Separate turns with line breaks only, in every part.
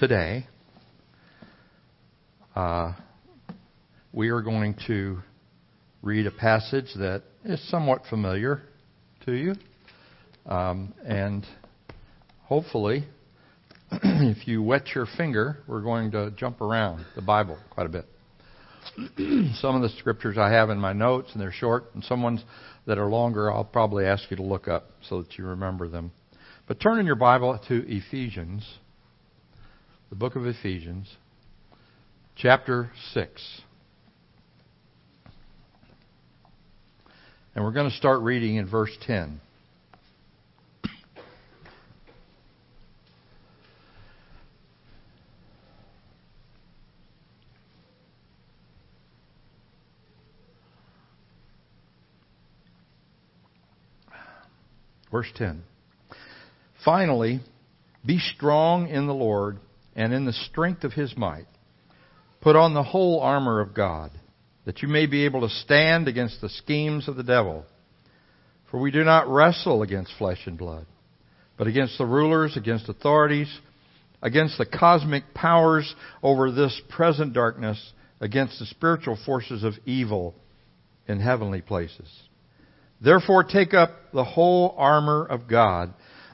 today, uh, we are going to read a passage that is somewhat familiar to you. Um, and hopefully, if you wet your finger, we're going to jump around the Bible quite a bit. some of the scriptures I have in my notes, and they're short, and some ones that are longer, I'll probably ask you to look up so that you remember them. But turn in your Bible to Ephesians, the book of Ephesians, chapter 6. And we're going to start reading in verse 10. Verse 10. Finally, be strong in the Lord and in the strength of his might. Put on the whole armor of God, that you may be able to stand against the schemes of the devil. For we do not wrestle against flesh and blood, but against the rulers, against authorities, against the cosmic powers over this present darkness, against the spiritual forces of evil in heavenly places. Therefore take up the whole armor of God,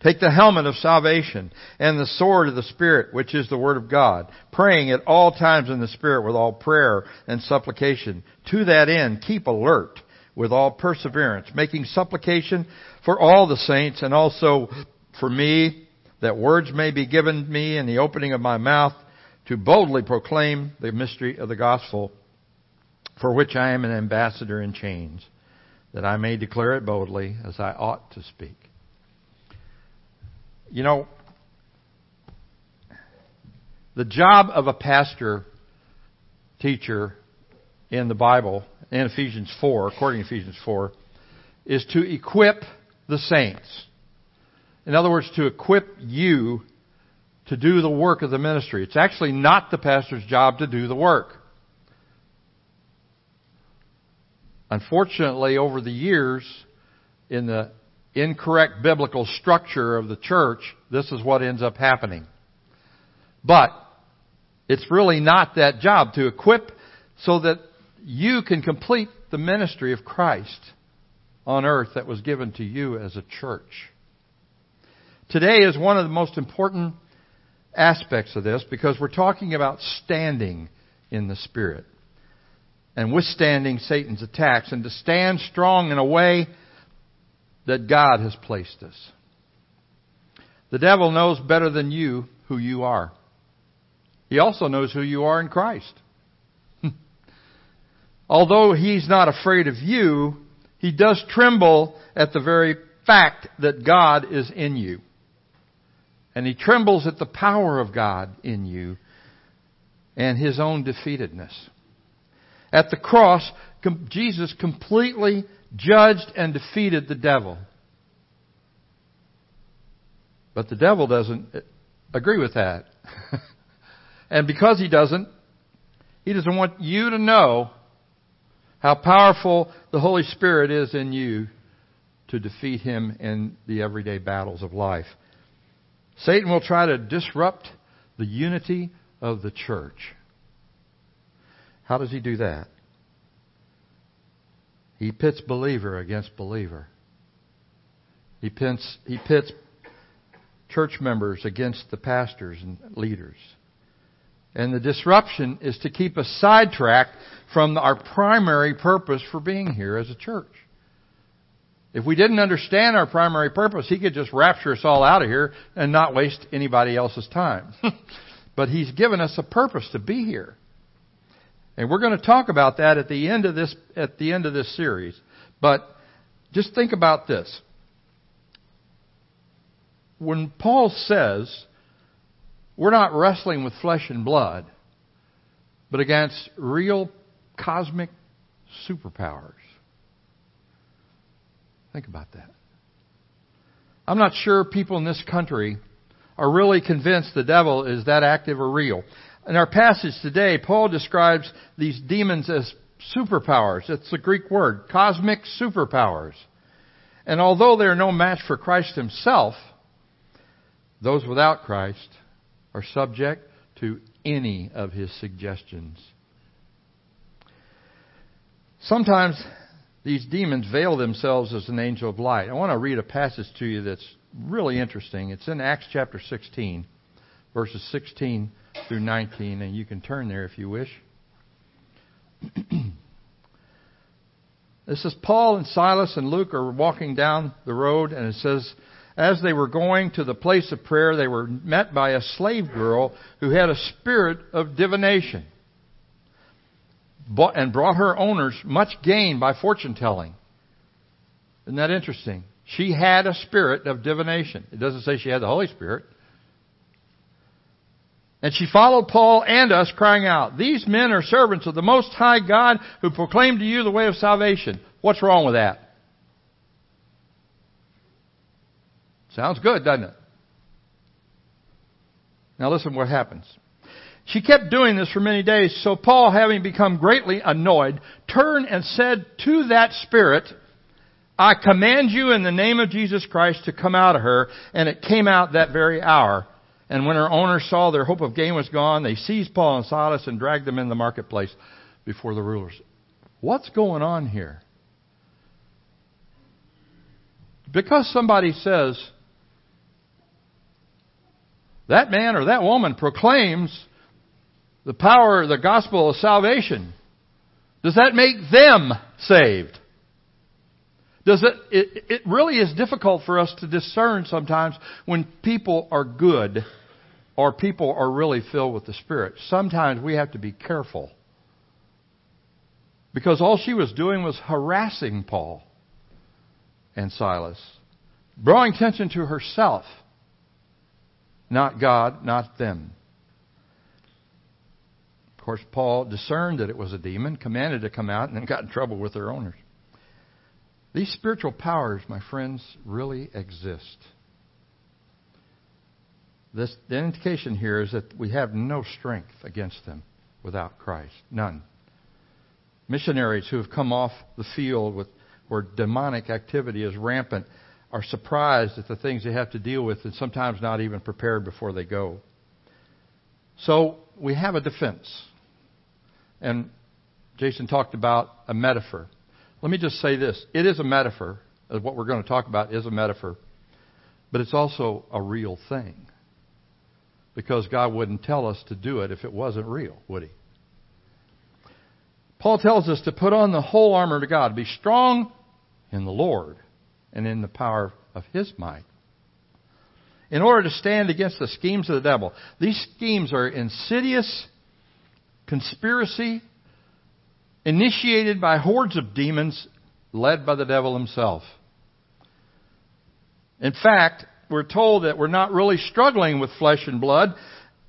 Take the helmet of salvation and the sword of the Spirit, which is the Word of God, praying at all times in the Spirit with all prayer and supplication. To that end, keep alert with all perseverance, making supplication for all the saints and also for me, that words may be given me in the opening of my mouth to boldly proclaim the mystery of the gospel, for which I am an ambassador in chains, that I may declare it boldly as I ought to speak. You know, the job of a pastor teacher in the Bible, in Ephesians 4, according to Ephesians 4, is to equip the saints. In other words, to equip you to do the work of the ministry. It's actually not the pastor's job to do the work. Unfortunately, over the years, in the incorrect biblical structure of the church, this is what ends up happening. But it's really not that job to equip so that you can complete the ministry of Christ on earth that was given to you as a church. Today is one of the most important aspects of this because we're talking about standing in the Spirit and withstanding Satan's attacks and to stand strong in a way that God has placed us. The devil knows better than you who you are. He also knows who you are in Christ. Although he's not afraid of you, he does tremble at the very fact that God is in you. And he trembles at the power of God in you and his own defeatedness. At the cross, Jesus completely judged and defeated the devil. But the devil doesn't agree with that. and because he doesn't, he doesn't want you to know how powerful the Holy Spirit is in you to defeat him in the everyday battles of life. Satan will try to disrupt the unity of the church. How does he do that? He pits believer against believer. He pits, he pits church members against the pastors and leaders. And the disruption is to keep us sidetracked from our primary purpose for being here as a church. If we didn't understand our primary purpose, he could just rapture us all out of here and not waste anybody else's time. but he's given us a purpose to be here. And we're going to talk about that at the end of this, at the end of this series. But just think about this. When Paul says, we're not wrestling with flesh and blood, but against real cosmic superpowers. Think about that. I'm not sure people in this country are really convinced the devil is that active or real. In our passage today, Paul describes these demons as superpowers. It's a Greek word, cosmic superpowers. And although they are no match for Christ himself, those without Christ are subject to any of his suggestions. Sometimes these demons veil themselves as an angel of light. I want to read a passage to you that's really interesting. It's in Acts chapter 16, verses 16 through 19, and you can turn there if you wish. this is Paul and Silas and Luke are walking down the road, and it says, as they were going to the place of prayer, they were met by a slave girl who had a spirit of divination and brought her owners much gain by fortune telling. Isn't that interesting? She had a spirit of divination. It doesn't say she had the Holy Spirit. And she followed Paul and us, crying out, These men are servants of the Most High God who proclaim to you the way of salvation. What's wrong with that? Sounds good, doesn't it? Now listen what happens. She kept doing this for many days, so Paul, having become greatly annoyed, turned and said to that spirit, I command you in the name of Jesus Christ to come out of her, and it came out that very hour. And when her owners saw their hope of gain was gone, they seized Paul and Silas and dragged them in the marketplace before the rulers. What's going on here? Because somebody says, that man or that woman proclaims the power the gospel of salvation, does that make them saved? Does it, it, it really is difficult for us to discern sometimes when people are good or people are really filled with the Spirit. Sometimes we have to be careful. Because all she was doing was harassing Paul and Silas, drawing attention to herself, not God, not them Of course, Paul discerned that it was a demon, commanded to come out, and then got in trouble with their owners. These spiritual powers, my friends, really exist. This, the indication here is that we have no strength against them without Christ. None. Missionaries who have come off the field with, where demonic activity is rampant are surprised at the things they have to deal with and sometimes not even prepared before they go. So we have a defense. And Jason talked about a metaphor. Let me just say this it is a metaphor. Uh, what we're going to talk about is a metaphor, but it's also a real thing. Because God wouldn't tell us to do it if it wasn't real, would He? Paul tells us to put on the whole armor of God, be strong in the Lord and in the power of His might. In order to stand against the schemes of the devil. These schemes are insidious conspiracy initiated by hordes of demons led by the devil himself. In fact, we're told that we're not really struggling with flesh and blood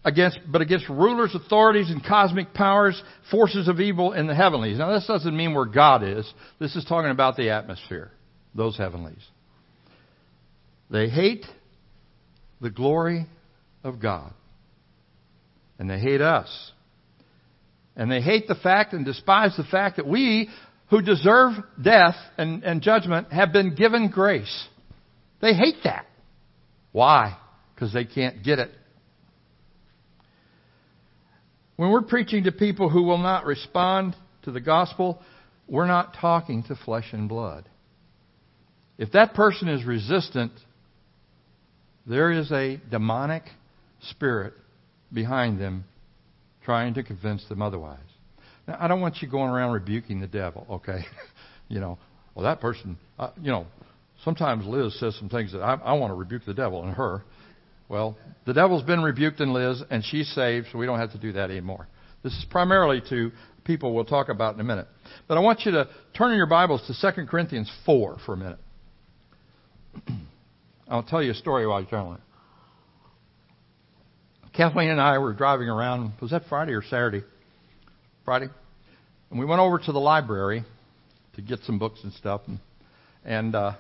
against, but against rulers, authorities, and cosmic powers, forces of evil in the heavenlies. Now, this doesn't mean where God is. This is talking about the atmosphere, those heavenlies. They hate the glory of God. And they hate us. And they hate the fact and despise the fact that we, who deserve death and, and judgment, have been given grace. They hate that. Why? Because they can't get it. When we're preaching to people who will not respond to the gospel, we're not talking to flesh and blood. If that person is resistant, there is a demonic spirit behind them trying to convince them otherwise. Now, I don't want you going around rebuking the devil, okay? you know, well, that person, uh, you know, sometimes Liz says some things that I, I want to rebuke the devil in her. Well, the devil's been rebuked in Liz, and she's saved, so we don't have to do that anymore. This is primarily to people we'll talk about in a minute. But I want you to turn in your Bibles to 2 Corinthians 4 for a minute. I'll tell you a story while you're it. Kathleen and I were driving around. Was that Friday or Saturday? Friday, and we went over to the library to get some books and stuff, and, and uh,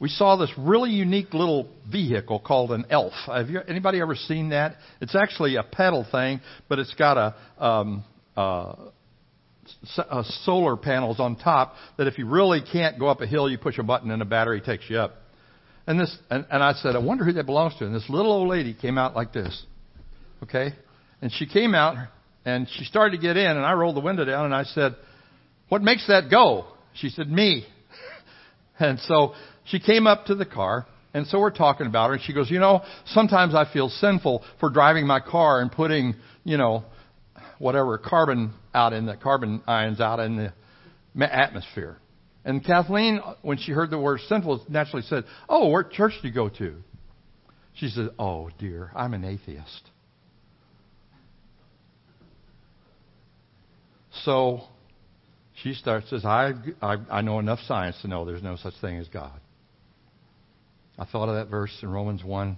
we saw this really unique little vehicle called an elf. Have you, anybody ever seen that? It's actually a pedal thing, but it's got a, um, uh, solar panels on top that if you really can't go up a hill, you push a button and a battery takes you up. And this, and, and I said, I wonder who that belongs to. And this little old lady came out like this, okay? And she came out and she started to get in, and I rolled the window down and I said, "What makes that go?" She said, "Me." and so she came up to the car, and so we're talking about her, and she goes, You know, sometimes I feel sinful for driving my car and putting, you know, whatever carbon out in the carbon ions out in the atmosphere. And Kathleen, when she heard the word sinful, naturally said, Oh, what church do you go to? She said, Oh, dear, I'm an atheist. So she starts says, I, I, I know enough science to know there's no such thing as God. I thought of that verse in Romans 1,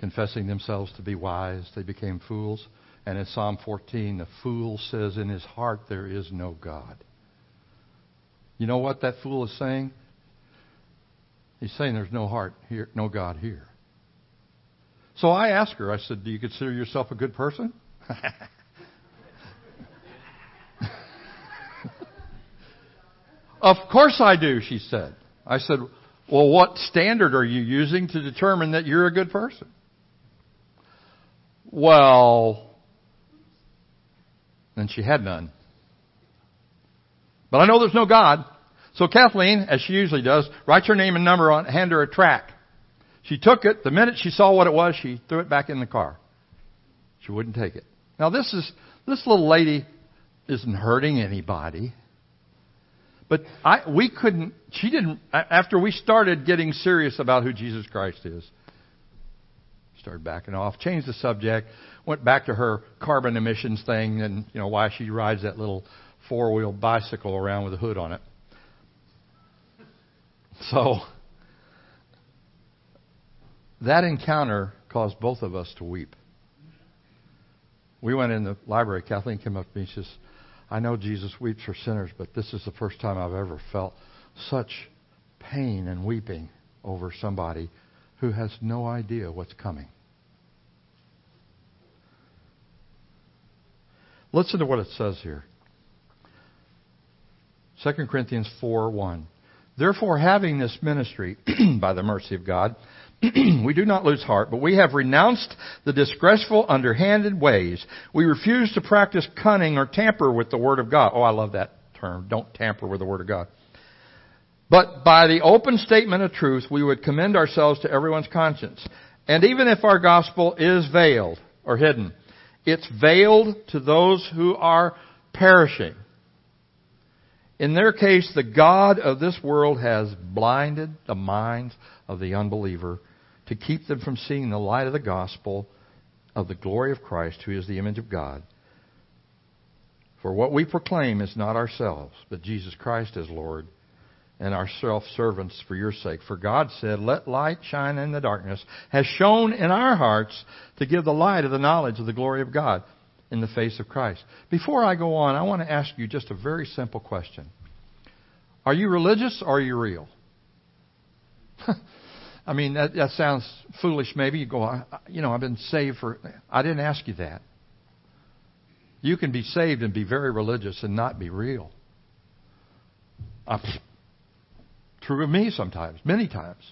confessing themselves to be wise, they became fools. And in Psalm 14, the fool says in his heart, There is no God. You know what that fool is saying? He's saying there's no heart here, no God here. So I asked her, I said, Do you consider yourself a good person? of course I do, she said. I said, well, what standard are you using to determine that you're a good person? Well, and she had none. But I know there's no God. So Kathleen, as she usually does, writes her name and number on, hand her a track. She took it. The minute she saw what it was, she threw it back in the car. She wouldn't take it. Now this is, this little lady isn't hurting anybody. But I, we couldn't, she didn't, after we started getting serious about who Jesus Christ is, started backing off, changed the subject, went back to her carbon emissions thing and, you know, why she rides that little four wheel bicycle around with a hood on it. So, that encounter caused both of us to weep. We went in the library. Kathleen came up to me and says, I know Jesus weeps for sinners, but this is the first time I've ever felt such pain and weeping over somebody who has no idea what's coming. Listen to what it says here. 2 Corinthians 4 1. Therefore, having this ministry, by the mercy of God, we do not lose heart, but we have renounced the disgraceful, underhanded ways. We refuse to practice cunning or tamper with the Word of God. Oh, I love that term. Don't tamper with the Word of God. But by the open statement of truth, we would commend ourselves to everyone's conscience. And even if our gospel is veiled or hidden, it's veiled to those who are perishing. In their case, the God of this world has blinded the minds of the unbeliever to keep them from seeing the light of the gospel of the glory of Christ, who is the image of God. For what we proclaim is not ourselves, but Jesus Christ as Lord, and ourselves servants for your sake. For God said, Let light shine in the darkness, has shone in our hearts to give the light of the knowledge of the glory of God in the face of Christ. Before I go on, I want to ask you just a very simple question. Are you religious or are you real? I mean, that, that sounds foolish maybe. You go, I, you know, I've been saved for. I didn't ask you that. You can be saved and be very religious and not be real. Uh, true of me sometimes, many times.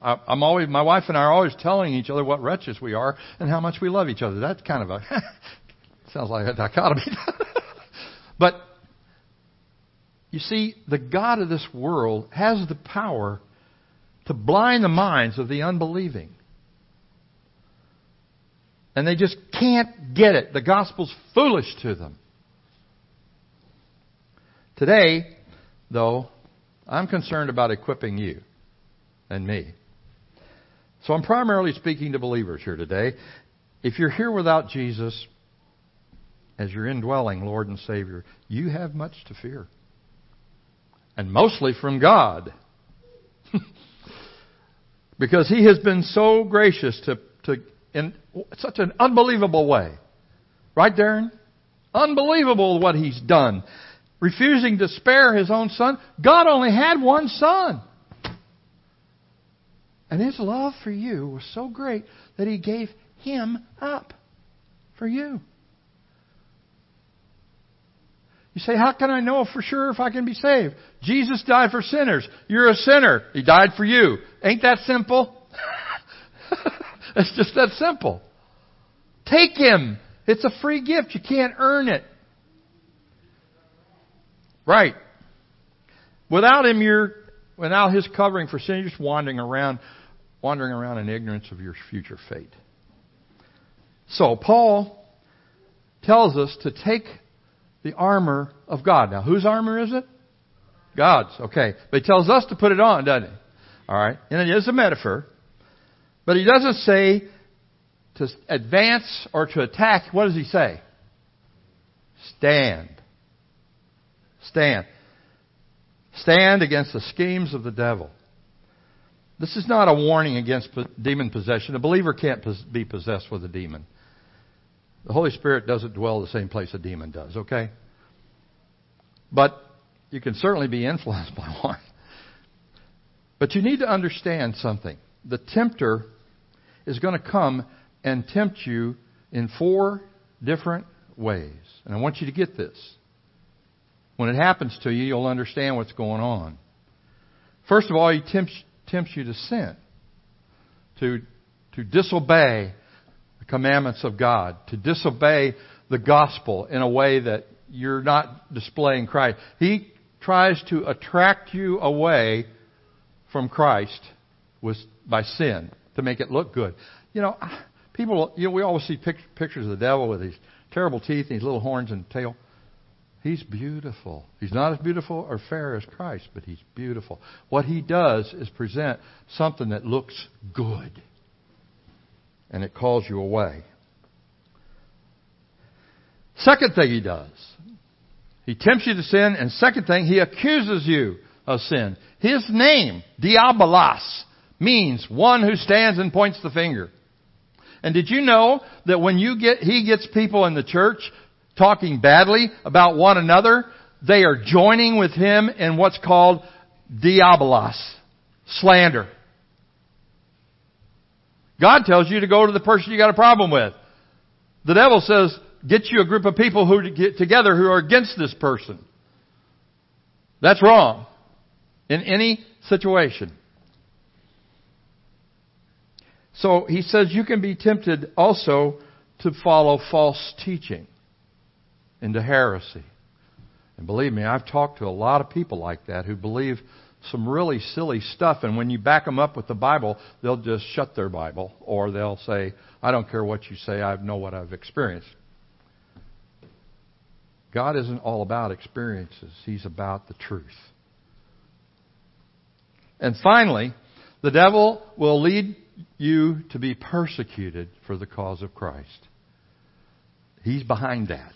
I, I'm always, my wife and I are always telling each other what wretches we are and how much we love each other. That's kind of a sounds like a dichotomy. but you see, the God of this world has the power to blind the minds of the unbelieving. And they just can't get it. The gospel's foolish to them. Today, though, I'm concerned about equipping you and me. So I'm primarily speaking to believers here today. If you're here without Jesus as your indwelling Lord and Savior, you have much to fear. And mostly from God. because he has been so gracious to, to in such an unbelievable way. Right, Darren? Unbelievable what he's done. Refusing to spare his own son. God only had one son. And his love for you was so great that he gave him up for you. You say, how can I know for sure if I can be saved? Jesus died for sinners. You're a sinner. He died for you. Ain't that simple? it's just that simple. Take him. It's a free gift. You can't earn it. Right. Without him, you're, without his covering for sin, you're just wandering around, wandering around in ignorance of your future fate. So, Paul tells us to take the armor of God. Now, whose armor is it? God's. Okay. But he tells us to put it on, doesn't he? Alright. And it is a metaphor. But he doesn't say to advance or to attack. What does he say? Stand. Stand. Stand against the schemes of the devil. This is not a warning against demon possession. A believer can't be possessed with a demon. The Holy Spirit doesn't dwell the same place a demon does, okay? But you can certainly be influenced by one. But you need to understand something. The tempter is going to come and tempt you in four different ways. And I want you to get this. When it happens to you, you'll understand what's going on. First of all, he tempts, tempts you to sin, to, to disobey the commandments of God, to disobey the gospel in a way that you're not displaying Christ. He tries to attract you away from Christ with, by sin to make it look good. You know, people, you know, we always see pictures of the devil with these terrible teeth and these little horns and tail. He's beautiful. He's not as beautiful or fair as Christ, but he's beautiful. What he does is present something that looks good and it calls you away. Second thing he does, he tempts you to sin, and second thing, he accuses you of sin. His name, Diabolos, means one who stands and points the finger. And did you know that when you get, he gets people in the church talking badly about one another, they are joining with him in what's called diabolos, slander. God tells you to go to the person you got a problem with. The devil says, get you a group of people who get together who are against this person. That's wrong. In any situation. So he says you can be tempted also to follow false teaching into heresy. And believe me, I've talked to a lot of people like that who believe some really silly stuff, and when you back them up with the Bible, they'll just shut their Bible, or they'll say, I don't care what you say, I know what I've experienced. God isn't all about experiences, He's about the truth. And finally, the devil will lead you to be persecuted for the cause of Christ. He's behind that.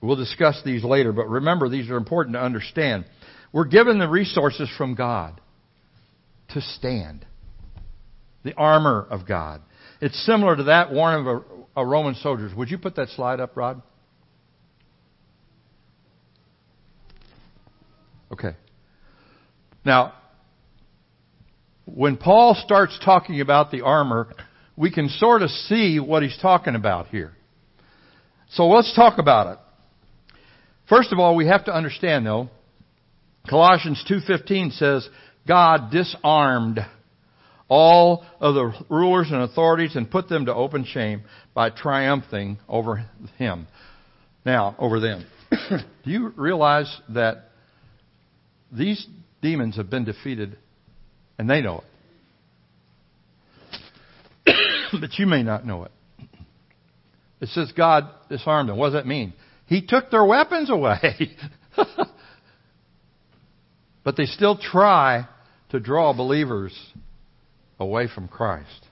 We'll discuss these later, but remember, these are important to understand. We're given the resources from God to stand. The armor of God. It's similar to that worn of a, a Roman soldiers. Would you put that slide up, Rod? Okay. Now, when Paul starts talking about the armor, we can sort of see what he's talking about here. So let's talk about it. First of all, we have to understand though, Colossians 2:15 says God disarmed all of the rulers and authorities and put them to open shame by triumphing over him. Now, over them. Do you realize that these demons have been defeated and they know it. but you may not know it. It says God disarmed them. What does that mean? He took their weapons away. but they still try to draw believers away from Christ.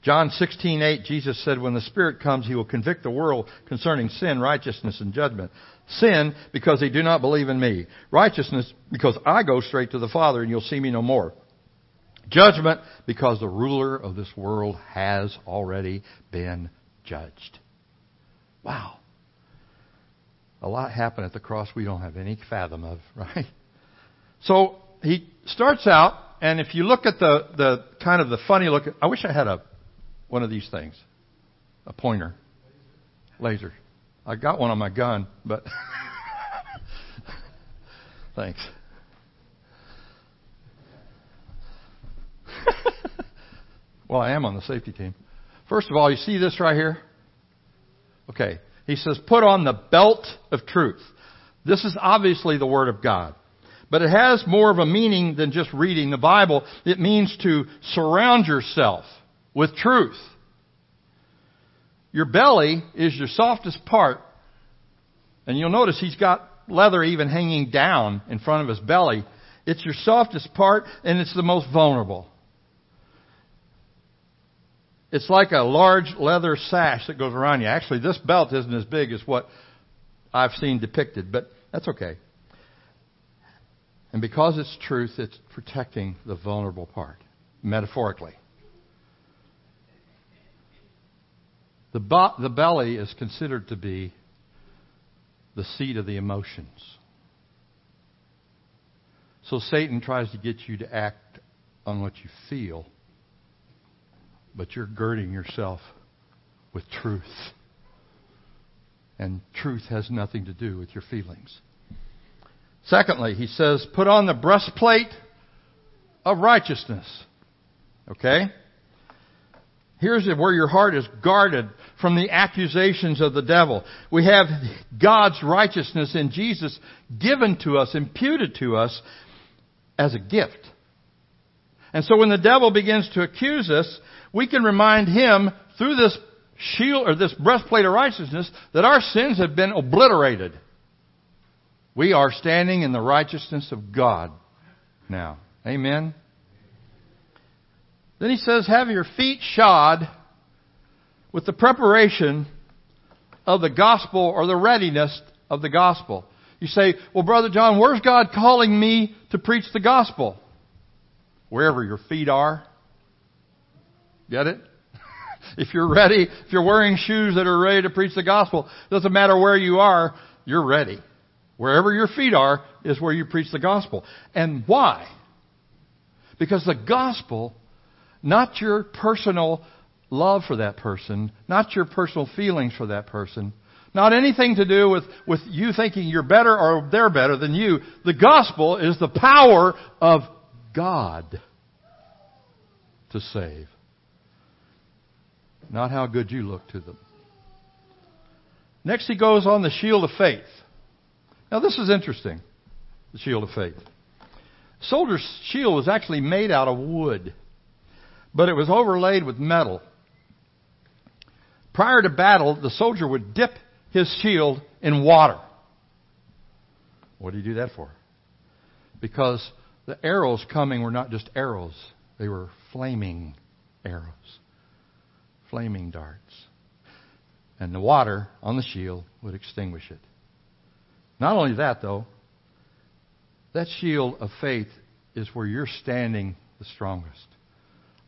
John 16:8 Jesus said when the Spirit comes he will convict the world concerning sin, righteousness and judgment. Sin because they do not believe in me. Righteousness because I go straight to the Father and you'll see me no more. Judgment because the ruler of this world has already been judged. Wow. A lot happened at the cross we don't have any fathom of, right? So he starts out, and if you look at the, the kind of the funny look, I wish I had a one of these things, a pointer, laser. I got one on my gun, but thanks. well, I am on the safety team. First of all, you see this right here? Okay. He says, put on the belt of truth. This is obviously the Word of God. But it has more of a meaning than just reading the Bible. It means to surround yourself with truth. Your belly is your softest part. And you'll notice he's got leather even hanging down in front of his belly. It's your softest part and it's the most vulnerable. It's like a large leather sash that goes around you. Actually, this belt isn't as big as what I've seen depicted, but that's okay. And because it's truth, it's protecting the vulnerable part, metaphorically. The, bo- the belly is considered to be the seat of the emotions. So Satan tries to get you to act on what you feel but you're girding yourself with truth. And truth has nothing to do with your feelings. Secondly, he says, put on the breastplate of righteousness. Okay? Here's where your heart is guarded from the accusations of the devil. We have God's righteousness in Jesus given to us, imputed to us as a gift. And so when the devil begins to accuse us, we can remind him through this shield or this breastplate of righteousness that our sins have been obliterated. We are standing in the righteousness of God now. Amen. Then he says, have your feet shod with the preparation of the gospel or the readiness of the gospel. You say, well, Brother John, where's God calling me to preach the gospel? Wherever your feet are. Get it? if you're ready, if you're wearing shoes that are ready to preach the gospel, doesn't matter where you are, you're ready. Wherever your feet are is where you preach the gospel. And why? Because the gospel, not your personal love for that person, not your personal feelings for that person, not anything to do with, with you thinking you're better or they're better than you. The gospel is the power of God to save not how good you look to them. Next, he goes on the shield of faith. Now, this is interesting the shield of faith. Soldier's shield was actually made out of wood, but it was overlaid with metal. Prior to battle, the soldier would dip his shield in water. What did he do that for? Because the arrows coming were not just arrows, they were flaming arrows flaming darts. And the water on the shield would extinguish it. Not only that, though, that shield of faith is where you're standing the strongest.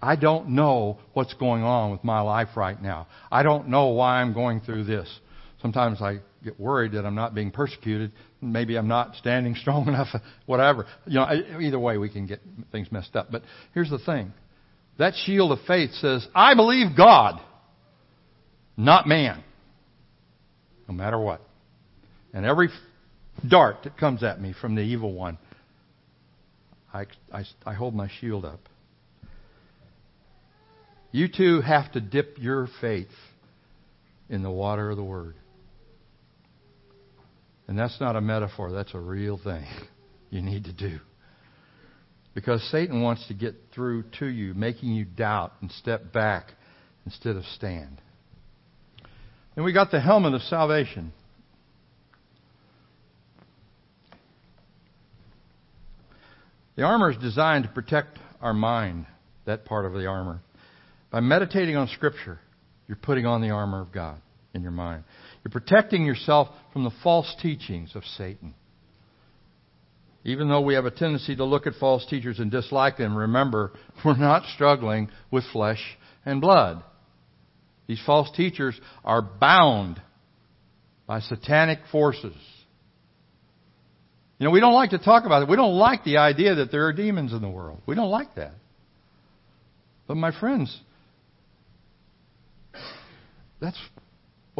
I don't know what's going on with my life right now. I don't know why I'm going through this. Sometimes I get worried that I'm not being persecuted. Maybe I'm not standing strong enough, whatever. You know, either way we can get things messed up. But here's the thing. That shield of faith says, I believe God, not man. No matter what. And every dart that comes at me from the evil one, I, I, I hold my shield up. You too have to dip your faith in the water of the Word. And that's not a metaphor, that's a real thing you need to do. Because Satan wants to get through to you, making you doubt and step back instead of stand. And we got the helmet of salvation. The armor is designed to protect our mind, that part of the armor. By meditating on Scripture, you're putting on the armor of God in your mind. You're protecting yourself from the false teachings of Satan. Even though we have a tendency to look at false teachers and dislike them, remember, we're not struggling with flesh and blood. These false teachers are bound by satanic forces. You know, we don't like to talk about it. We don't like the idea that there are demons in the world. We don't like that. But my friends, that's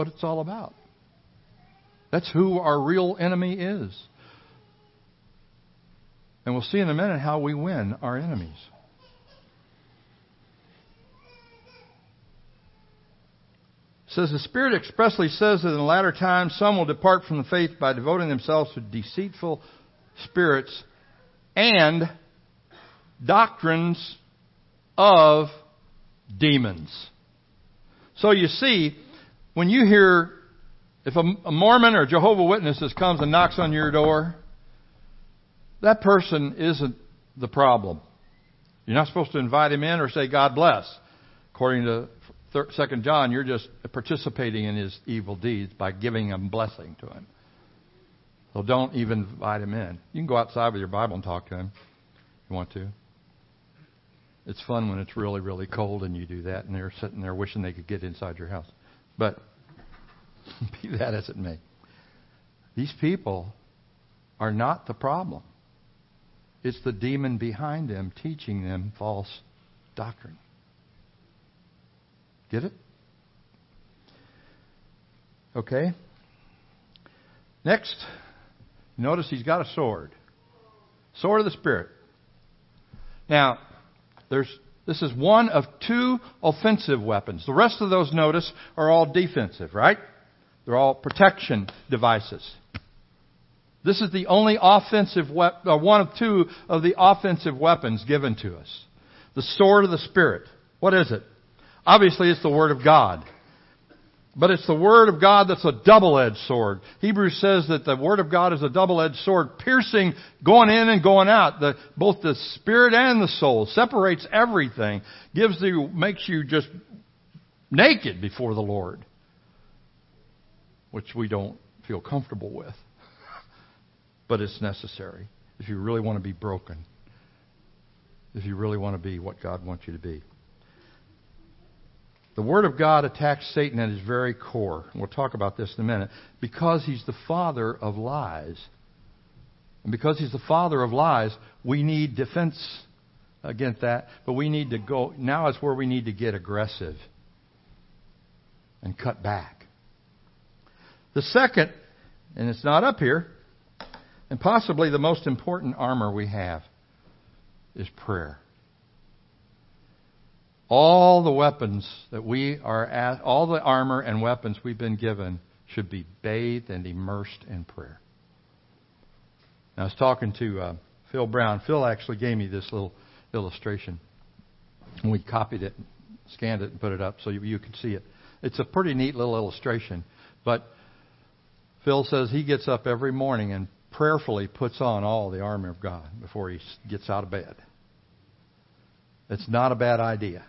what it's all about. That's who our real enemy is. And we'll see in a minute how we win our enemies. It says the Spirit expressly says that in the latter times some will depart from the faith by devoting themselves to deceitful spirits and doctrines of demons. So you see, when you hear if a, a Mormon or Jehovah Witnesses comes and knocks on your door, that person isn't the problem. You're not supposed to invite him in or say God bless. According to Second John, you're just participating in his evil deeds by giving a blessing to him. So don't even invite him in. You can go outside with your Bible and talk to him if you want to. It's fun when it's really, really cold and you do that and they're sitting there wishing they could get inside your house. But be that as it may, these people are not the problem. It's the demon behind them teaching them false doctrine. Get it? Okay? Next, notice he's got a sword. Sword of the Spirit. Now, there's this is one of two offensive weapons. The rest of those, notice, are all defensive, right? They're all protection devices. This is the only offensive weapon, or uh, one of two of the offensive weapons given to us. The sword of the Spirit. What is it? Obviously, it's the Word of God. But it's the Word of God that's a double-edged sword. Hebrews says that the Word of God is a double-edged sword, piercing, going in and going out. The, both the spirit and the soul separates everything, gives you, makes you just naked before the Lord, which we don't feel comfortable with. But it's necessary if you really want to be broken, if you really want to be what God wants you to be. The Word of God attacks Satan at his very core. We'll talk about this in a minute. Because he's the father of lies. And because he's the father of lies, we need defense against that. But we need to go, now is where we need to get aggressive and cut back. The second, and it's not up here, and possibly the most important armor we have, is prayer. All the weapons that we are at, all the armor and weapons we've been given should be bathed and immersed in prayer. I was talking to uh, Phil Brown. Phil actually gave me this little illustration. And we copied it, scanned it, and put it up so you, you can see it. It's a pretty neat little illustration. But Phil says he gets up every morning and prayerfully puts on all the armor of God before he gets out of bed. It's not a bad idea.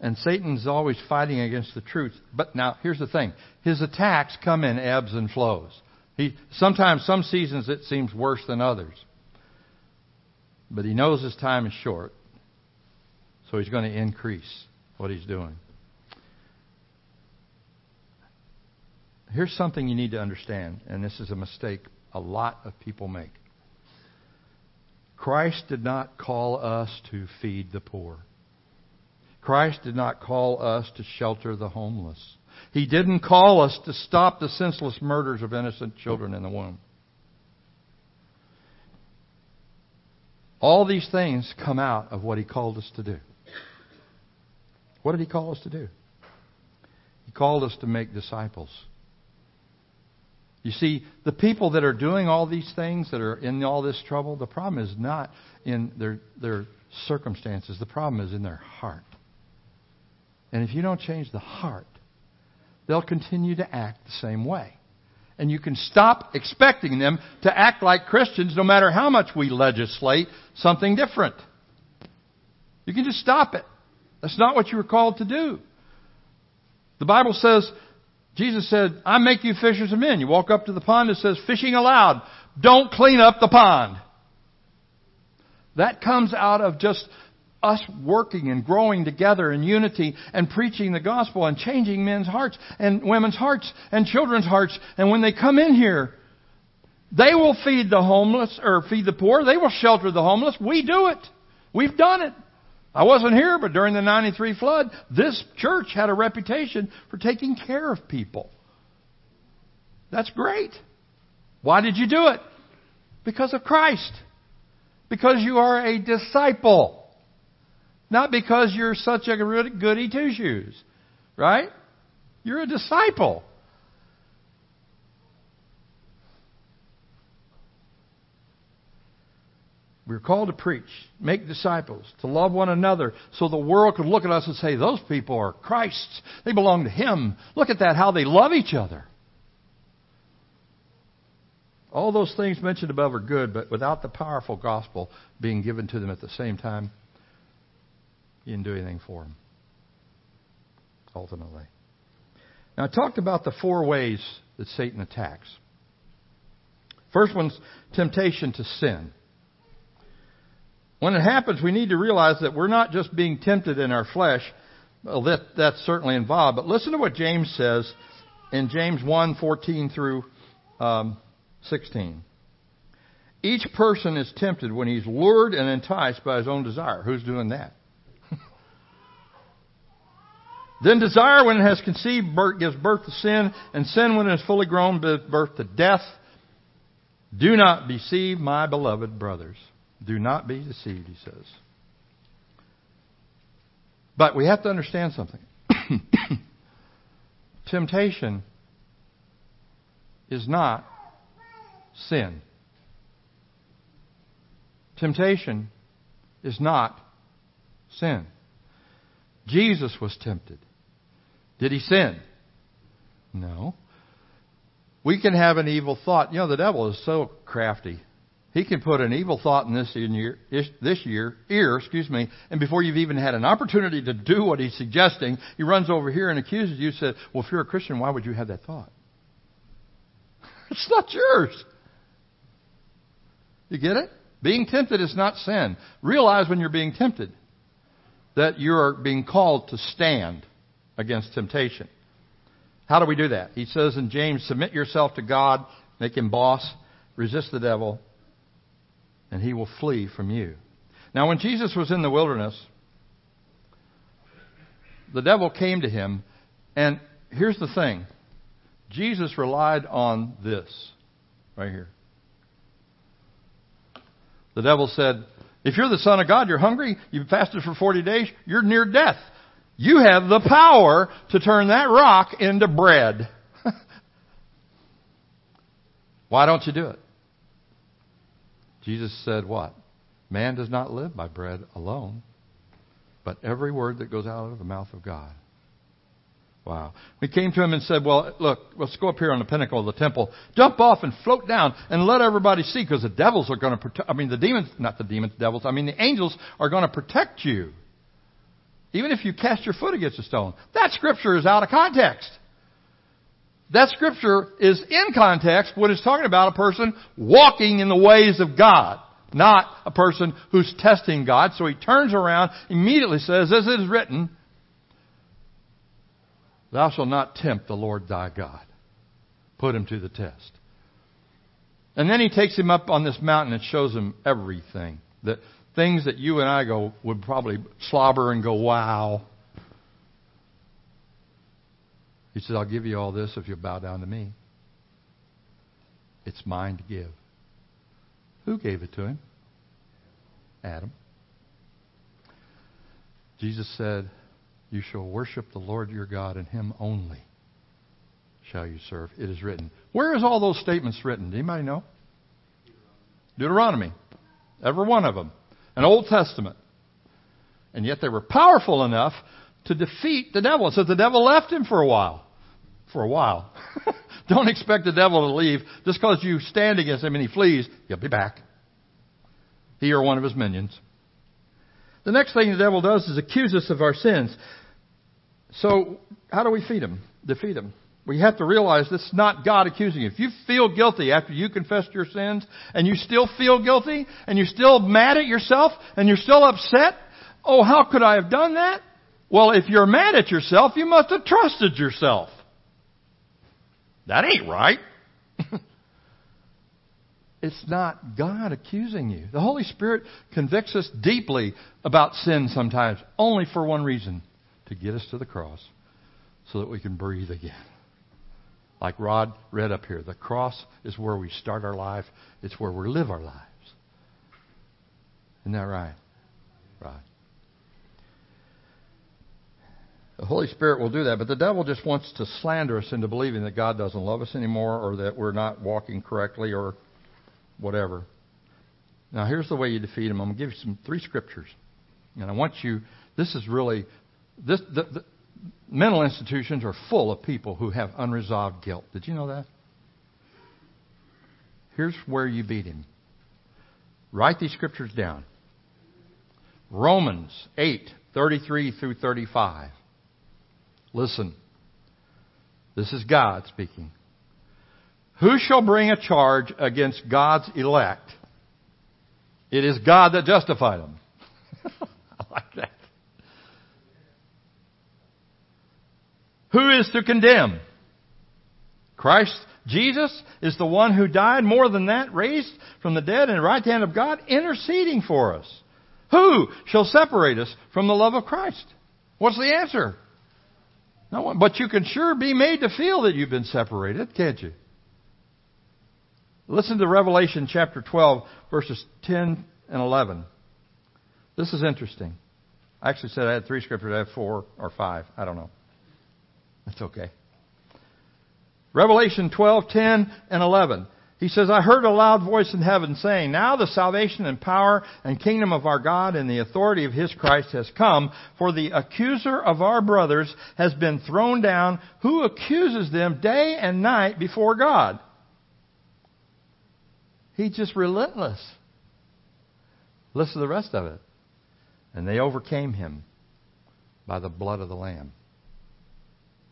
And Satan's always fighting against the truth. But now, here's the thing. His attacks come in ebbs and flows. He, sometimes, some seasons, it seems worse than others. But he knows his time is short. So he's going to increase what he's doing. Here's something you need to understand, and this is a mistake a lot of people make. Christ did not call us to feed the poor. Christ did not call us to shelter the homeless. He didn't call us to stop the senseless murders of innocent children in the womb. All these things come out of what He called us to do. What did He call us to do? He called us to make disciples. You see, the people that are doing all these things, that are in all this trouble, the problem is not in their, their circumstances. The problem is in their heart. And if you don't change the heart, they'll continue to act the same way. And you can stop expecting them to act like Christians no matter how much we legislate something different. You can just stop it. That's not what you were called to do. The Bible says, Jesus said, I make you fishers of men. You walk up to the pond, it says, fishing allowed. Don't clean up the pond. That comes out of just us working and growing together in unity and preaching the gospel and changing men's hearts and women's hearts and children's hearts. And when they come in here, they will feed the homeless or feed the poor. They will shelter the homeless. We do it. We've done it. I wasn't here, but during the 93 flood, this church had a reputation for taking care of people. That's great. Why did you do it? Because of Christ. Because you are a disciple. Not because you're such a goody two shoes. Right? You're a disciple. We're called to preach, make disciples, to love one another, so the world could look at us and say, those people are Christ's. They belong to Him. Look at that, how they love each other. All those things mentioned above are good, but without the powerful gospel being given to them at the same time, you didn't do anything for them. Ultimately. Now, I talked about the four ways that Satan attacks. First one's temptation to sin. When it happens, we need to realize that we're not just being tempted in our flesh. Well, that, that's certainly involved. But listen to what James says in James 1 14 through um, 16. Each person is tempted when he's lured and enticed by his own desire. Who's doing that? Then desire, when it has conceived, gives birth to sin, and sin, when it is fully grown, gives birth to death. Do not deceive my beloved brothers. Do not be deceived, he says. But we have to understand something. Temptation is not sin. Temptation is not sin. Jesus was tempted. Did he sin? No. We can have an evil thought. You know, the devil is so crafty. He can put an evil thought in this ear, this year, ear, excuse me, and before you've even had an opportunity to do what he's suggesting, he runs over here and accuses you. Said, "Well, if you're a Christian, why would you have that thought? It's not yours." You get it? Being tempted is not sin. Realize when you're being tempted that you are being called to stand against temptation. How do we do that? He says in James, submit yourself to God, make him boss, resist the devil, and he will flee from you. Now, when Jesus was in the wilderness, the devil came to him, and here's the thing Jesus relied on this right here. The devil said, If you're the Son of God, you're hungry, you've fasted for 40 days, you're near death. You have the power to turn that rock into bread. Why don't you do it? Jesus said, What? Man does not live by bread alone, but every word that goes out of the mouth of God. Wow. We came to him and said, Well, look, let's go up here on the pinnacle of the temple, jump off and float down and let everybody see because the devils are going to protect, I mean, the demons, not the demons, devils, I mean, the angels are going to protect you. Even if you cast your foot against a stone. That scripture is out of context. That scripture is in context when it's talking about a person walking in the ways of God, not a person who's testing God. So he turns around, immediately says, as it is written, Thou shalt not tempt the Lord thy God. Put him to the test. And then he takes him up on this mountain and shows him everything. The things that you and I go would probably slobber and go, wow. He says, I'll give you all this if you bow down to me. It's mine to give. Who gave it to him? Adam. Jesus said, You shall worship the Lord your God, and him only shall you serve. It is written. Where is all those statements written? Do Anybody know? Deuteronomy. Every one of them. An Old Testament. And yet they were powerful enough to defeat the devil. So the devil left him for a while. For a while. Don't expect the devil to leave just because you stand against him and he flees. He'll be back. He or one of his minions. The next thing the devil does is accuse us of our sins. So, how do we feed him? Defeat him. We have to realize this is not God accusing you. If you feel guilty after you confessed your sins and you still feel guilty and you're still mad at yourself and you're still upset, Oh, how could I have done that? Well, if you're mad at yourself, you must have trusted yourself. That ain't right. it's not God accusing you. The Holy Spirit convicts us deeply about sin sometimes, only for one reason to get us to the cross so that we can breathe again. Like Rod read up here, the cross is where we start our life, it's where we live our lives. Isn't that right? Right. The Holy Spirit will do that, but the devil just wants to slander us into believing that God doesn't love us anymore or that we're not walking correctly or whatever. Now, here's the way you defeat him. I'm going to give you some three scriptures. And I want you, this is really, this, the, the, mental institutions are full of people who have unresolved guilt. Did you know that? Here's where you beat him. Write these scriptures down. Romans 8, 33 through 35. Listen. This is God speaking. Who shall bring a charge against God's elect? It is God that justified them. I like that. Who is to condemn? Christ Jesus is the one who died, more than that, raised from the dead in the right hand of God, interceding for us. Who shall separate us from the love of Christ? What's the answer? No one. But you can sure be made to feel that you've been separated, can't you? Listen to Revelation chapter 12, verses 10 and 11. This is interesting. I actually said I had three scriptures. I have four or five. I don't know. That's okay. Revelation 12, 10, and 11. He says, I heard a loud voice in heaven saying, Now the salvation and power and kingdom of our God and the authority of his Christ has come, for the accuser of our brothers has been thrown down, who accuses them day and night before God. He's just relentless. Listen to the rest of it. And they overcame him by the blood of the Lamb.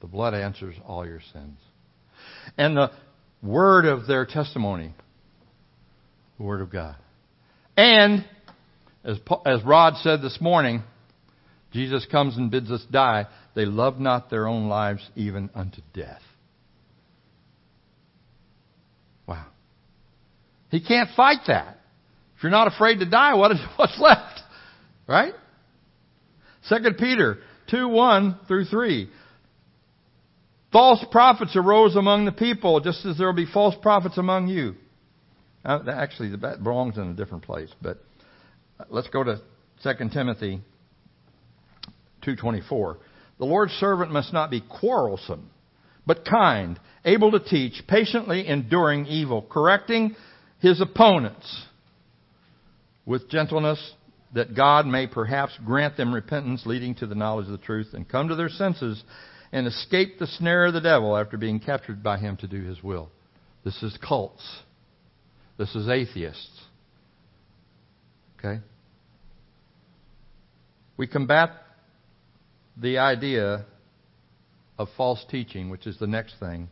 The blood answers all your sins. And the word of their testimony, the word of God. And, as, as Rod said this morning, Jesus comes and bids us die. They love not their own lives even unto death. Wow. He can't fight that. If you're not afraid to die, what is, what's left? Right? 2 Peter 2 1 through 3. False prophets arose among the people, just as there will be false prophets among you. Uh, actually, that belongs in a different place, but let's go to 2 Timothy 2.24. The Lord's servant must not be quarrelsome, but kind, able to teach, patiently enduring evil, correcting his opponents with gentleness, that God may perhaps grant them repentance leading to the knowledge of the truth and come to their senses and escape the snare of the devil after being captured by him to do his will. This is cults. This is atheists. Okay? We combat the idea of false teaching, which is the next thing,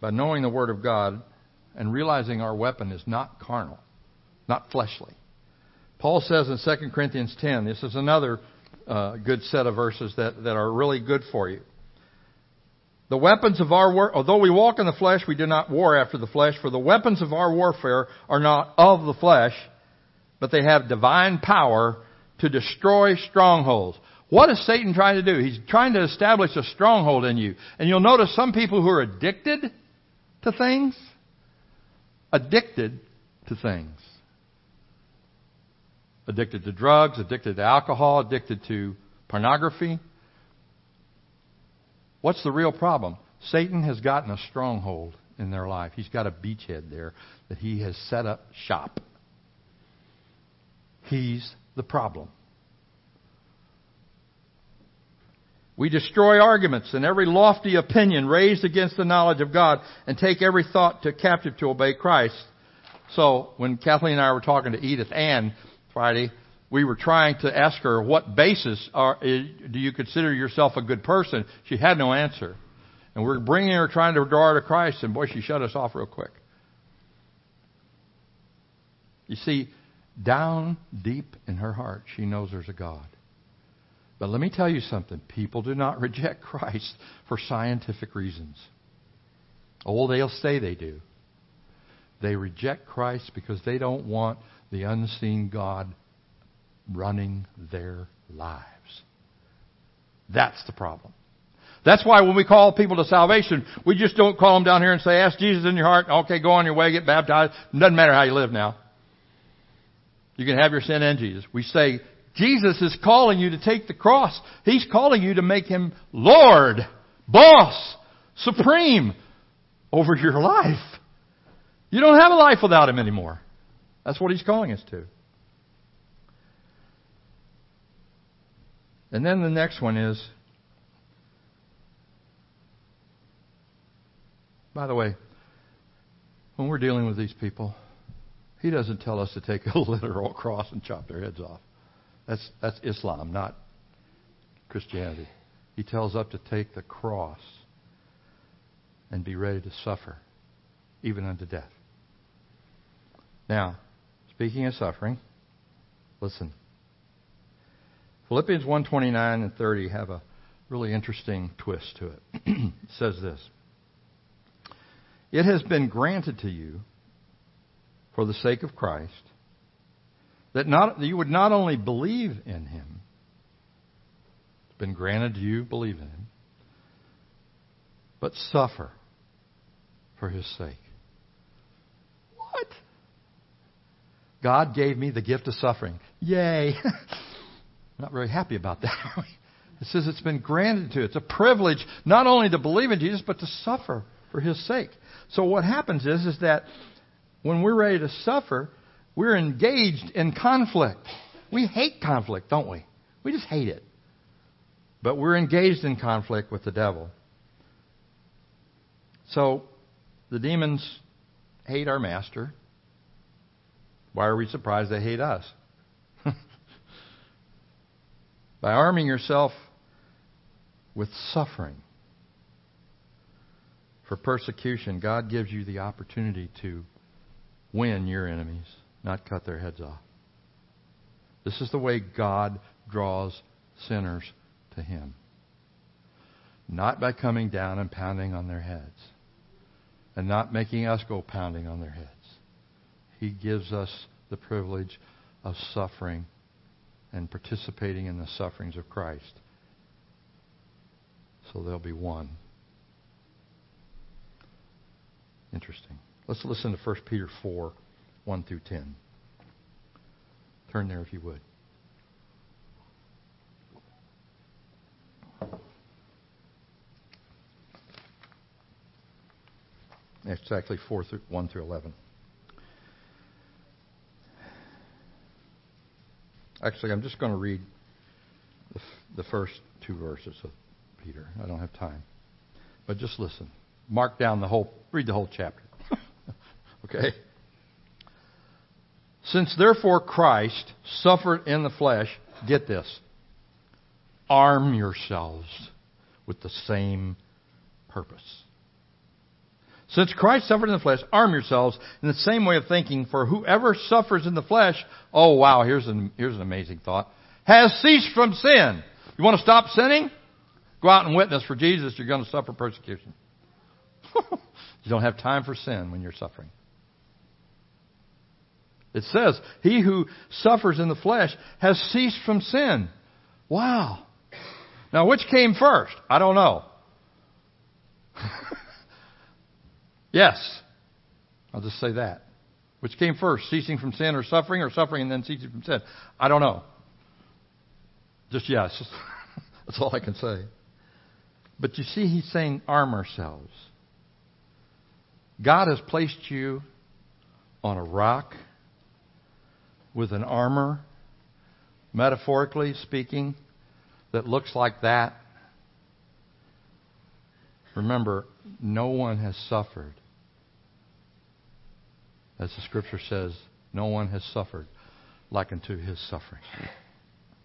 by knowing the Word of God and realizing our weapon is not carnal, not fleshly. Paul says in 2 Corinthians 10, this is another uh, good set of verses that, that are really good for you. The weapons of our war, although we walk in the flesh, we do not war after the flesh, for the weapons of our warfare are not of the flesh, but they have divine power to destroy strongholds. What is Satan trying to do? He's trying to establish a stronghold in you. And you'll notice some people who are addicted to things, addicted to things addicted to drugs, addicted to alcohol, addicted to pornography. What's the real problem? Satan has gotten a stronghold in their life. He's got a beachhead there that he has set up shop. He's the problem. We destroy arguments and every lofty opinion raised against the knowledge of God and take every thought to captive to obey Christ. So when Kathleen and I were talking to Edith Ann Friday, we were trying to ask her, what basis are, do you consider yourself a good person? She had no answer. And we're bringing her, trying to draw her to Christ, and boy, she shut us off real quick. You see, down deep in her heart, she knows there's a God. But let me tell you something people do not reject Christ for scientific reasons. Oh, they'll say they do. They reject Christ because they don't want the unseen God running their lives. That's the problem. That's why when we call people to salvation, we just don't call them down here and say, ask Jesus in your heart. Okay, go on your way, get baptized. It doesn't matter how you live now. You can have your sin and Jesus. We say, Jesus is calling you to take the cross. He's calling you to make Him Lord, boss, supreme over your life. You don't have a life without Him anymore. That's what He's calling us to. And then the next one is By the way, when we're dealing with these people, he doesn't tell us to take a literal cross and chop their heads off. That's, that's Islam, not Christianity. He tells us to take the cross and be ready to suffer, even unto death. Now, speaking of suffering, listen. Philippians 1:29 and 30 have a really interesting twist to it. it says this: It has been granted to you for the sake of Christ that not that you would not only believe in him it's been granted to you believe in him but suffer for his sake. What? God gave me the gift of suffering. Yay. not very happy about that. it says it's been granted to. It's a privilege not only to believe in Jesus, but to suffer for His sake. So what happens is, is that when we're ready to suffer, we're engaged in conflict. We hate conflict, don't we? We just hate it. But we're engaged in conflict with the devil. So the demons hate our master. Why are we surprised they hate us? By arming yourself with suffering for persecution, God gives you the opportunity to win your enemies, not cut their heads off. This is the way God draws sinners to Him. Not by coming down and pounding on their heads, and not making us go pounding on their heads. He gives us the privilege of suffering and participating in the sufferings of Christ. So they'll be one. Interesting. Let's listen to 1 Peter 4 1 through 10. Turn there if you would. It's actually 4 through, 1 through 11. Actually, I'm just going to read the, the first two verses of Peter. I don't have time. But just listen. Mark down the whole, read the whole chapter. okay? Since therefore Christ suffered in the flesh, get this, arm yourselves with the same purpose. Since Christ suffered in the flesh, arm yourselves in the same way of thinking, for whoever suffers in the flesh, oh wow, here's an, here's an amazing thought, has ceased from sin. You want to stop sinning? Go out and witness for Jesus, you're going to suffer persecution. you don't have time for sin when you're suffering. It says, He who suffers in the flesh has ceased from sin. Wow. Now, which came first? I don't know. yes. I'll just say that. Which came first, ceasing from sin or suffering, or suffering and then ceasing from sin? I don't know. Just yes. That's all I can say. But you see, he's saying arm ourselves. God has placed you on a rock with an armor, metaphorically speaking, that looks like that. Remember, no one has suffered. As the scripture says, no one has suffered like unto his suffering.